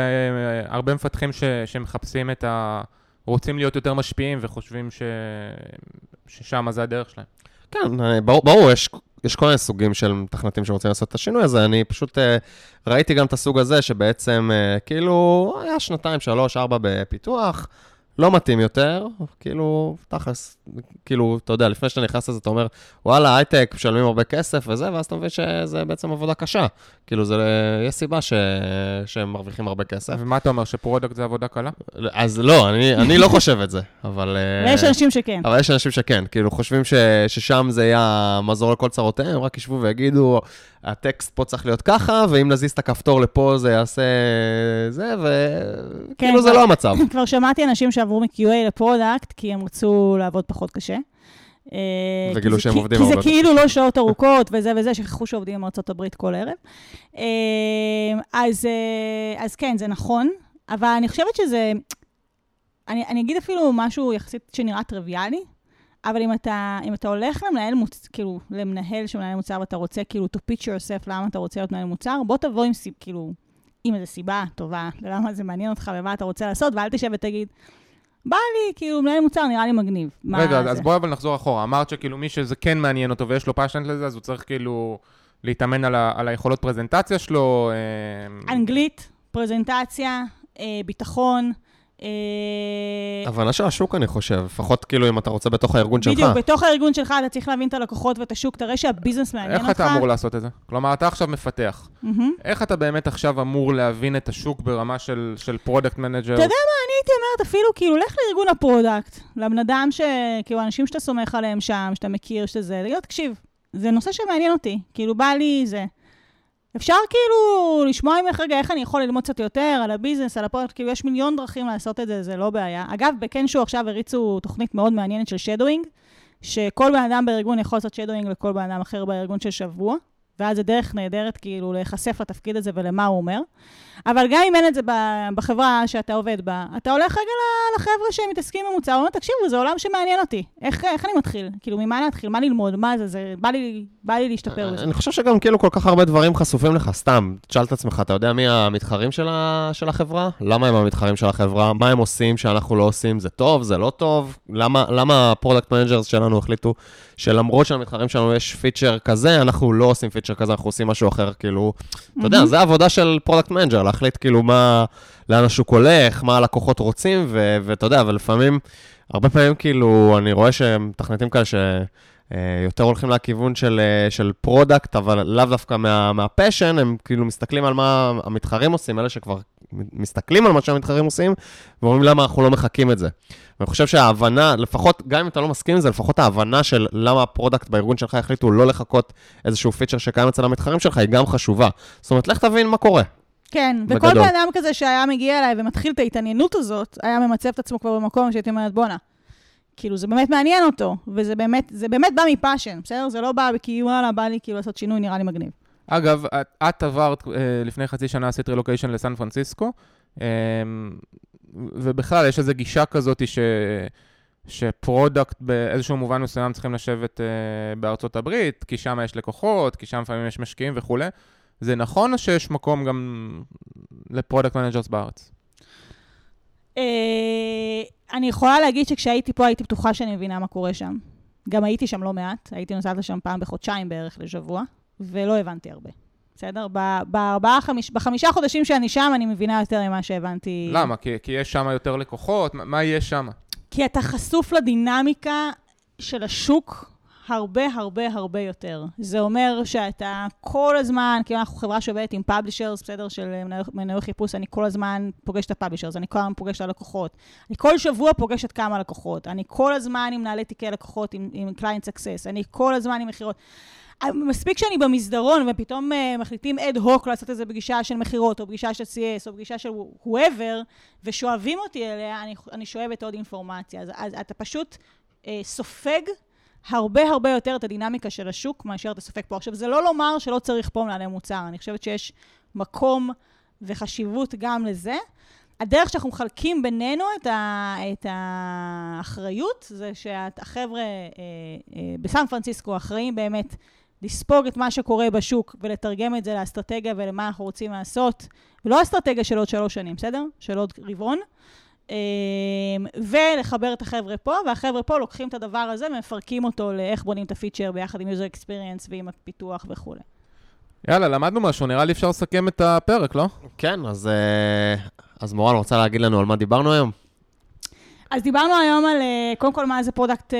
הרבה מפתחים ש, שמחפשים את ה... רוצים להיות יותר משפיעים וחושבים ש... ששם זה הדרך שלהם. כן, ברור, ברור יש, יש כל מיני סוגים של מתכנתים שרוצים לעשות את השינוי הזה. אני פשוט uh, ראיתי גם את הסוג הזה, שבעצם uh, כאילו היה שנתיים, שלוש, ארבע בפיתוח, לא מתאים יותר, כאילו, תכלס, כאילו, אתה יודע, לפני שאתה נכנס לזה, אתה אומר, וואלה, הייטק, משלמים הרבה כסף וזה, ואז אתה מבין שזה בעצם עבודה קשה. כאילו, זה, יש סיבה ש... שהם מרוויחים הרבה כסף. ומה אתה אומר, שפרודקט זה עבודה קלה? אז לא, אני, אני לא חושב את זה, אבל... ויש אנשים שכן. אבל יש אנשים שכן, כאילו, חושבים ש, ששם זה יהיה מזור לכל צרותיהם, רק ישבו ויגידו, הטקסט פה צריך להיות ככה, ואם נזיז את הכפתור לפה זה יעשה זה, וכאילו כן, זה כבר, לא המצב. <laughs> כבר שמעתי אנשים שעברו מ-QA לפרודקט, כי הם רצו לעבוד פחות קשה. אה, וגילו שהם עובדים. כי זה כאילו לא שעות ארוכות וזה וזה, שכחו שעובדים עם ארה"ב כל ערב. אה, אז, אה, אז כן, זה נכון, אבל אני חושבת שזה... אני, אני אגיד אפילו משהו יחסית שנראה טריוויאלי, אבל אם אתה, אם אתה הולך למנהל מוצר, כאילו, למנהל של מנהל מוצר ואתה רוצה כאילו to pitch yourself למה אתה רוצה להיות מנהל מוצר, בוא תבוא עם, סיב, כאילו, עם איזו סיבה טובה ללמה זה מעניין אותך ומה אתה רוצה לעשות, ואל תשב ותגיד, בא לי, כאילו, מנהל מוצר נראה לי מגניב. רגע, אז בואי אבל נחזור אחורה. אמרת שכאילו מי שזה כן מעניין אותו ויש לו פאשנט לזה, אז הוא צריך כאילו להתאמן על, ה, על היכולות פרזנטציה שלו. אה... אנגלית, פרזנטציה, אה, ביטחון. אה, הבנה של השוק, אני חושב. לפחות כאילו אם אתה רוצה בתוך הארגון שלך. בדיוק, בתוך הארגון שלך אתה צריך להבין את הלקוחות ואת השוק, תראה שה business מעניין אותך. איך אתה אמור לעשות את זה? כלומר, אתה עכשיו מפתח. איך אתה באמת עכשיו אמור להבין את השוק ברמה של product manager? אתה יודע מה, אני הייתי אומרת אפילו, כאילו, לך לארגון הפרודקט, לבן אדם ש... כאילו, אנשים שאתה סומך עליהם שם, שאתה מכיר, שזה, תגיד, תקשיב, זה נושא שמעניין אותי. כאילו, בא לי זה. אפשר כאילו לשמוע ממך רגע איך אני יכול ללמוד קצת יותר על הביזנס, על הפרקט, כאילו יש מיליון דרכים לעשות את זה, זה לא בעיה. אגב, בקנשו עכשיו הריצו תוכנית מאוד מעניינת של שדואינג, שכל בן אדם בארגון יכול לעשות שדואינג לכל בן אדם אחר בארגון של שבוע. ואז זה דרך נהדרת כאילו להיחשף לתפקיד הזה ולמה הוא אומר. אבל גם אם אין את זה בחברה שאתה עובד בה, אתה הולך רגע לחבר'ה שמתעסקים במוצר, ואומר, תקשיבו, זה עולם שמעניין אותי. איך, איך אני מתחיל? כאילו, ממה להתחיל? מה ללמוד? מה זה? זה בא לי, בא לי להשתפר בזה. אני חושב שגם כאילו כל כך הרבה דברים חשופים לך, סתם, תשאל את עצמך, אתה יודע מי המתחרים של, ה... של החברה? למה הם המתחרים של החברה? מה הם עושים שאנחנו לא עושים? זה טוב? זה לא טוב? למה, למה ה product managers שלנו החליטו שלמרות שלמתחרים שלנו יש פיצ'ר כזה, אנחנו לא עושים פיצ'ר כזה, אנחנו עושים משהו אחר, כאילו, אתה יודע, זה עבודה של product manager, להחליט כאילו מה, לאן השוק הולך, מה הלקוחות רוצים, ואתה יודע, ולפעמים, הרבה פעמים כאילו, אני רואה שמתכנתים כאלה ש... יותר הולכים לכיוון של, של פרודקט, אבל לאו דווקא מה, מה passion, הם כאילו מסתכלים על מה המתחרים עושים, אלה שכבר מסתכלים על מה שהמתחרים עושים, ואומרים למה אנחנו לא מחקים את זה. ואני חושב שההבנה, לפחות, גם אם אתה לא מסכים עם זה, לפחות ההבנה של למה הפרודקט בארגון שלך החליטו לא לחקות איזשהו פיצ'ר שקיים אצל המתחרים שלך, היא גם חשובה. זאת אומרת, לך תבין מה קורה. כן, וכל בן אדם כזה שהיה מגיע אליי ומתחיל את ההתעניינות הזאת, היה ממצב את עצמו כבר במקום שהייתי אומרת, בואנה, כאילו, זה באמת מעניין אותו, וזה באמת, זה באמת בא מ passion, בסדר? זה לא בא כי וואלה, בא לי כאילו לעשות שינוי, נראה לי מגניב. אגב, את, את עברת אה, לפני חצי שנה עשית רילוקיישן לסן פרנסיסקו, אה, ובכלל יש איזו גישה כזאת ש... שפרודקט באיזשהו מובן מסוים צריכים לשבת אה, בארצות הברית, כי שם יש לקוחות, כי שם לפעמים יש משקיעים וכולי. זה נכון או שיש מקום גם ל product managers בארץ? אה, אני יכולה להגיד שכשהייתי פה הייתי בטוחה שאני מבינה מה קורה שם. גם הייתי שם לא מעט, הייתי נוסעת לשם פעם בחודשיים בערך לשבוע, ולא הבנתי הרבה. בסדר? בארבעה, חמיש, בחמישה חודשים שאני שם, אני מבינה יותר ממה שהבנתי. למה? כי, כי יש שם יותר לקוחות? מה, מה יש שם? כי אתה חשוף לדינמיקה של השוק הרבה הרבה הרבה יותר. זה אומר שאתה כל הזמן, כי אנחנו חברה שעובדת עם publishers, בסדר, של מנועי- מנועי חיפוש, אני כל הזמן פוגשת את ה publishers, אני כל הזמן פוגשת את הלקוחות. אני כל שבוע פוגשת כמה לקוחות. אני כל הזמן עם מנהלי תיקי לקוחות, עם, עם client success. אני כל הזמן עם מכירות. מספיק שאני במסדרון ופתאום uh, מחליטים אד הוק לעשות איזה פגישה של מכירות, או פגישה של CS, או פגישה של whoever, ושואבים אותי אליה, אני, אני שואבת עוד אינפורמציה. אז, אז אתה פשוט uh, סופג הרבה הרבה יותר את הדינמיקה של השוק מאשר אתה סופג פה. עכשיו, זה לא לומר שלא צריך פה מנהלי מוצר, אני חושבת שיש מקום וחשיבות גם לזה. הדרך שאנחנו מחלקים בינינו את, ה, את האחריות, זה שהחבר'ה אה, אה, בסן פרנסיסקו אחראים באמת לספוג את מה שקורה בשוק ולתרגם את זה לאסטרטגיה ולמה אנחנו רוצים לעשות, ולא אסטרטגיה של עוד שלוש שנים, בסדר? של עוד רבעון. אה, ולחבר את החבר'ה פה, והחבר'ה פה לוקחים את הדבר הזה ומפרקים אותו לאיך בונים את הפיצ'ר ביחד עם user experience ועם הפיתוח וכולי. יאללה, למדנו משהו, נראה לי אפשר לסכם את הפרק, לא? כן, אז, אה, אז מורן רוצה להגיד לנו על מה דיברנו היום? אז דיברנו היום על, אה, קודם כל, מה זה product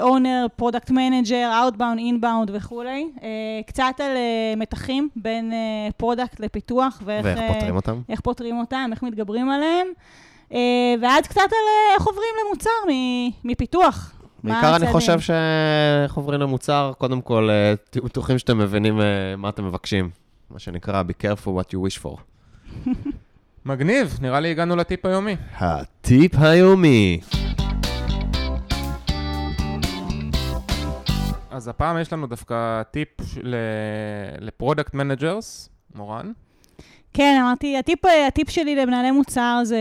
owner, product manager, outbound, inbound וכולי. אה, קצת על מתחים בין product לפיתוח, ואיך ואיך פותרים אותם? איך פותרים אותם, איך מתגברים עליהם. אה, ועד קצת על אה, איך עוברים למוצר מ- מפיתוח. בעיקר אני. חושב שאיך עוברים למוצר, קודם כל, אה, תהיו בטוחים שאתם מבינים מה אתם מבקשים. מה שנקרא, be careful what you wish for. <laughs> מגניב, נראה לי הגענו לטיפ היומי. הטיפ היומי. אז הפעם יש לנו דווקא טיפ ל product managers, מורן. כן, אמרתי, הטיפ, הטיפ שלי למנהלי מוצר זה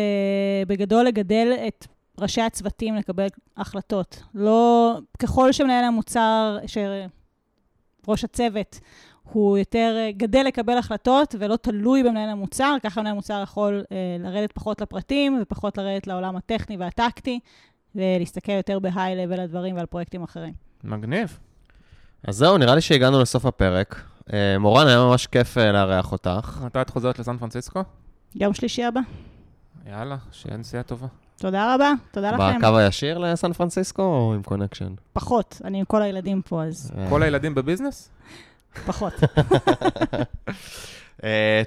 בגדול לגדל את ראשי הצוותים לקבל החלטות. לא, ככל שמנהל המוצר, שראש הצוות הוא יותר גדל לקבל החלטות ולא תלוי במנהל המוצר, ככה מנהל המוצר יכול אה, לרדת פחות לפרטים ופחות לרדת לעולם הטכני והטקטי, ולהסתכל יותר ב high-level על דברים ועל פרויקטים אחרים. מגניב. אז זהו, נראה לי שהגענו לסוף הפרק. אה, מורן, היה ממש כיף אה, לארח אותך. מתי את חוזרת לסן פרנסיסקו? יום שלישי הבא. יאללה, שיהיה נסיעה טובה. תודה רבה, תודה לכם. בקו הישיר לסן פרנסיסקו או עם connection? פחות, אני עם כל הילדים פה, אז אה, כל הילדים בביזנס? פחות. <laughs>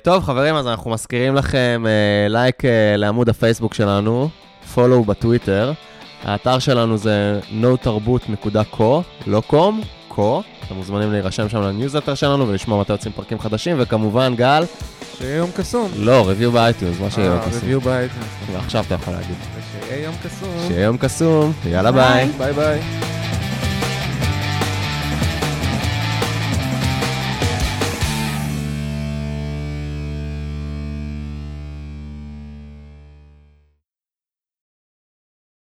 טוב, חברים, אז אנחנו מזכירים לכם לייק לעמוד הפייסבוק שלנו, follow בטוויטר. האתר שלנו זה notarbut.co, לא קום, co. אתם מוזמנים להירשם שם לניוזלטר שלנו ולשמוע מתי יוצאים פרקים חדשים, וכמובן, גל, שיהיה יום קסום. לא, review באייטיונס, מה שיהיה יום קסום. review בית. עכשיו אתה יכול להגיד. שיהיה יום קסום. שיהיה יום קסום, יאללה ביי. ביי ביי.